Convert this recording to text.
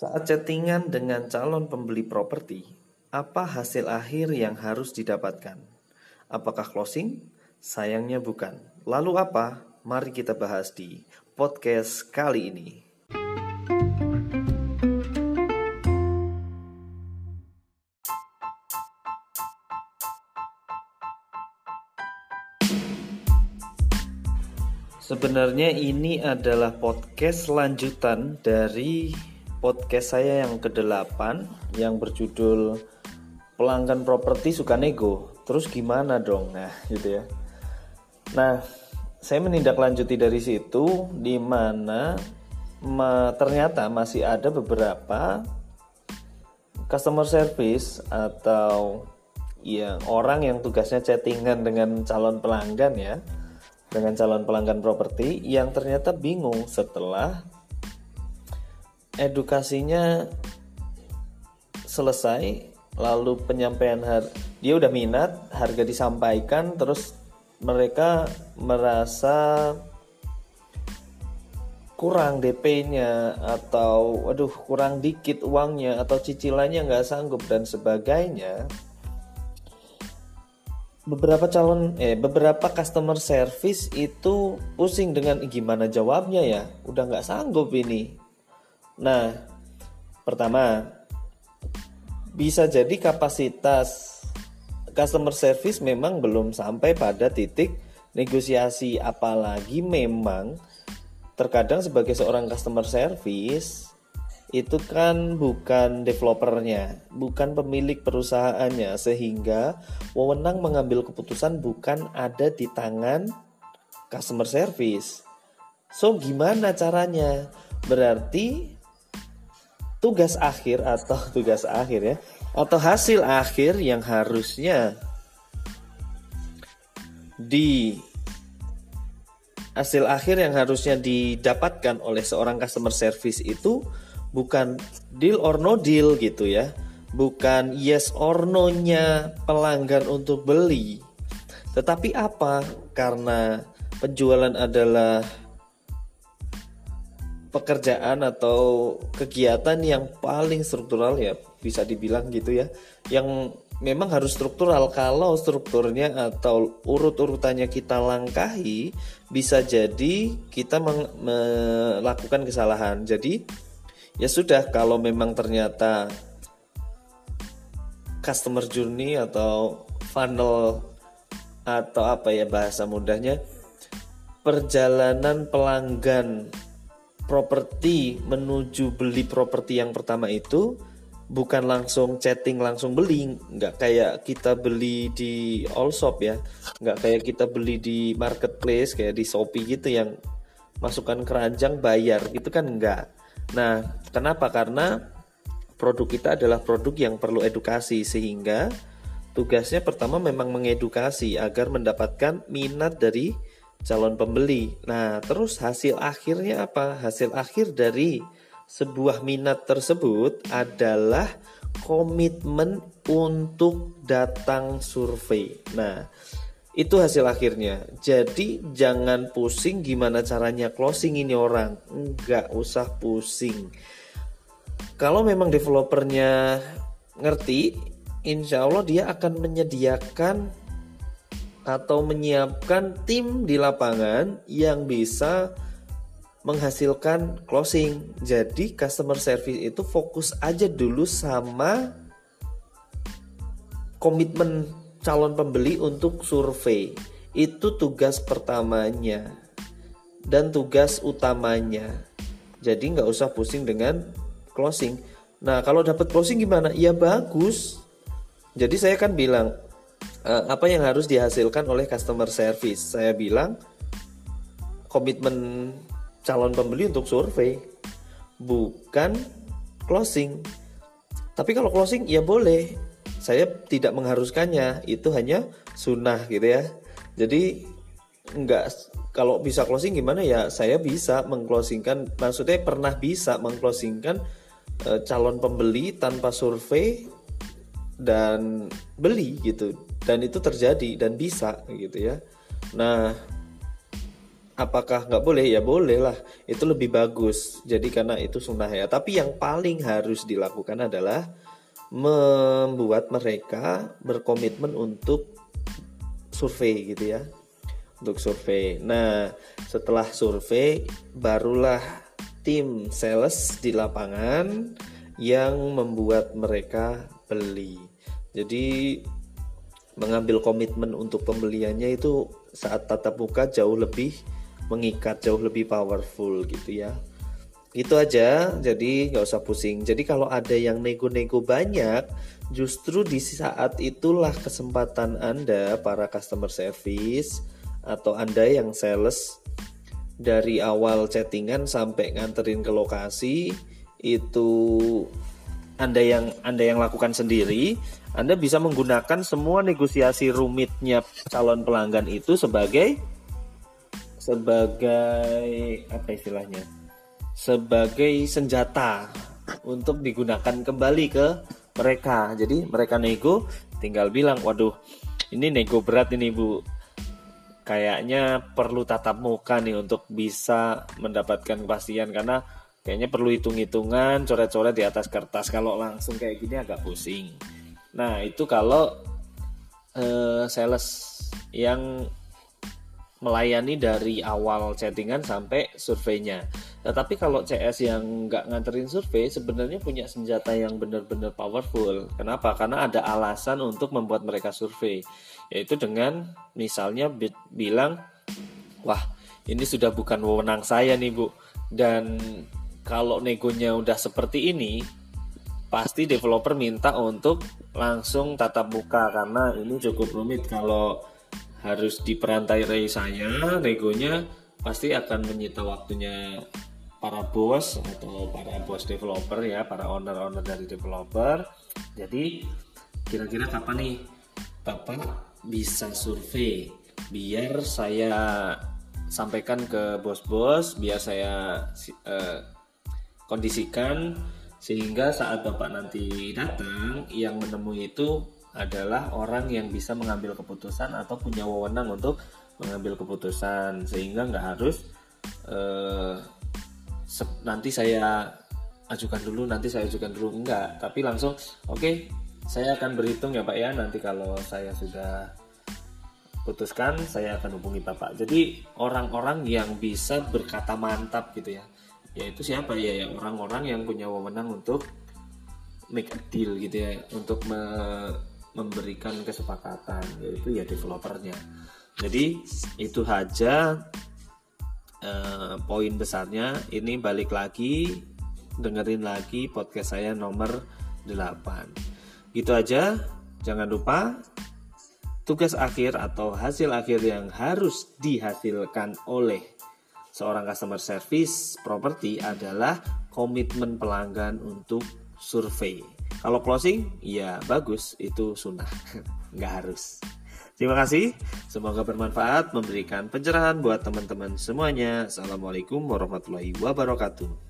Saat chattingan dengan calon pembeli properti, apa hasil akhir yang harus didapatkan? Apakah closing? Sayangnya bukan. Lalu apa? Mari kita bahas di podcast kali ini. Sebenarnya ini adalah podcast lanjutan dari podcast saya yang ke-8 yang berjudul Pelanggan Properti Suka Nego. Terus gimana dong? Nah, gitu ya. Nah, saya menindaklanjuti dari situ di mana ma ternyata masih ada beberapa customer service atau yang orang yang tugasnya chattingan dengan calon pelanggan ya dengan calon pelanggan properti yang ternyata bingung setelah edukasinya selesai lalu penyampaian har dia udah minat harga disampaikan terus mereka merasa kurang DP-nya atau waduh kurang dikit uangnya atau cicilannya nggak sanggup dan sebagainya beberapa calon eh beberapa customer service itu pusing dengan gimana jawabnya ya. Udah nggak sanggup ini nah pertama bisa jadi kapasitas customer service memang belum sampai pada titik negosiasi apalagi memang terkadang sebagai seorang customer service itu kan bukan developernya, bukan pemilik perusahaannya, sehingga wewenang mengambil keputusan bukan ada di tangan customer service. So, gimana caranya? Berarti tugas akhir atau tugas akhir ya, atau hasil akhir yang harusnya di hasil akhir yang harusnya didapatkan oleh seorang customer service itu bukan deal or no deal gitu ya bukan yes or no-nya pelanggan untuk beli. Tetapi apa? Karena penjualan adalah pekerjaan atau kegiatan yang paling struktural ya bisa dibilang gitu ya yang memang harus struktural. Kalau strukturnya atau urut-urutannya kita langkahi bisa jadi kita melakukan kesalahan. Jadi ya sudah kalau memang ternyata customer journey atau funnel atau apa ya bahasa mudahnya perjalanan pelanggan properti menuju beli properti yang pertama itu bukan langsung chatting langsung beli. Nggak kayak kita beli di all shop ya. Nggak kayak kita beli di marketplace kayak di shopee gitu yang masukkan keranjang bayar. Itu kan enggak Nah, kenapa? Karena produk kita adalah produk yang perlu edukasi sehingga tugasnya pertama memang mengedukasi agar mendapatkan minat dari calon pembeli. Nah, terus hasil akhirnya apa? Hasil akhir dari sebuah minat tersebut adalah komitmen untuk datang survei. Nah, itu hasil akhirnya. Jadi jangan pusing gimana caranya closing ini orang. Nggak usah pusing. Kalau memang developernya ngerti, insya Allah dia akan menyediakan atau menyiapkan tim di lapangan yang bisa menghasilkan closing. Jadi customer service itu fokus aja dulu sama komitmen calon pembeli untuk survei. Itu tugas pertamanya dan tugas utamanya. Jadi nggak usah pusing dengan closing. Nah kalau dapat closing gimana? Ya bagus. Jadi saya kan bilang uh, apa yang harus dihasilkan oleh customer service. Saya bilang komitmen calon pembeli untuk survei, bukan closing. Tapi kalau closing ya boleh, saya tidak mengharuskannya. Itu hanya sunnah gitu ya. Jadi nggak kalau bisa closing gimana? Ya saya bisa mengclosingkan. Maksudnya pernah bisa mengclosingkan e, calon pembeli tanpa survei dan beli gitu dan itu terjadi dan bisa gitu ya. Nah apakah nggak boleh? Ya boleh lah. Itu lebih bagus. Jadi karena itu sunnah ya. Tapi yang paling harus dilakukan adalah membuat mereka berkomitmen untuk survei gitu ya. Untuk survei. Nah setelah survei barulah tim sales di lapangan yang membuat mereka beli. Jadi mengambil komitmen untuk pembeliannya itu saat tatap muka jauh lebih mengikat jauh lebih powerful gitu ya. Itu aja jadi nggak usah pusing. Jadi kalau ada yang nego-nego banyak justru di saat itulah kesempatan anda para customer service atau anda yang sales dari awal chattingan sampai nganterin ke lokasi itu anda yang anda yang lakukan sendiri anda bisa menggunakan semua negosiasi rumitnya calon pelanggan itu sebagai sebagai apa istilahnya? Sebagai senjata untuk digunakan kembali ke mereka. Jadi mereka nego tinggal bilang waduh ini nego berat ini bu. Kayaknya perlu tatap muka nih untuk bisa mendapatkan kepastian karena kayaknya perlu hitung-hitungan coret-coret di atas kertas kalau langsung kayak gini agak pusing nah itu kalau uh, sales yang melayani dari awal chattingan sampai surveinya. Tetapi kalau CS yang nggak nganterin survei sebenarnya punya senjata yang benar-benar powerful. Kenapa? Karena ada alasan untuk membuat mereka survei, yaitu dengan misalnya bilang, wah ini sudah bukan wewenang saya nih bu, dan kalau negonya udah seperti ini, pasti developer minta untuk langsung tatap muka karena ini cukup rumit. Kalau harus diperantai saya negonya pasti akan menyita waktunya para bos atau para bos developer ya para owner-owner dari developer. Jadi kira-kira kapan nih bapak bisa survei? Biar saya sampaikan ke bos-bos biar saya uh, kondisikan sehingga saat bapak nanti datang yang menemui itu adalah orang yang bisa mengambil keputusan atau punya wewenang untuk mengambil keputusan. Sehingga nggak harus uh, nanti saya ajukan dulu nanti saya ajukan dulu. Enggak tapi langsung oke okay, saya akan berhitung ya pak ya. Nanti kalau saya sudah putuskan saya akan hubungi bapak. Jadi orang-orang yang bisa berkata mantap gitu ya yaitu siapa ya orang-orang yang punya wewenang untuk make a deal gitu ya untuk me memberikan kesepakatan yaitu ya developernya. Jadi itu saja uh, poin besarnya. Ini balik lagi dengerin lagi podcast saya nomor 8 gitu aja jangan lupa tugas akhir atau hasil akhir yang harus dihasilkan oleh seorang customer service properti adalah komitmen pelanggan untuk survei kalau closing, ya bagus, itu sunnah, nggak harus. Terima kasih, semoga bermanfaat, memberikan pencerahan buat teman-teman semuanya. Assalamualaikum warahmatullahi wabarakatuh.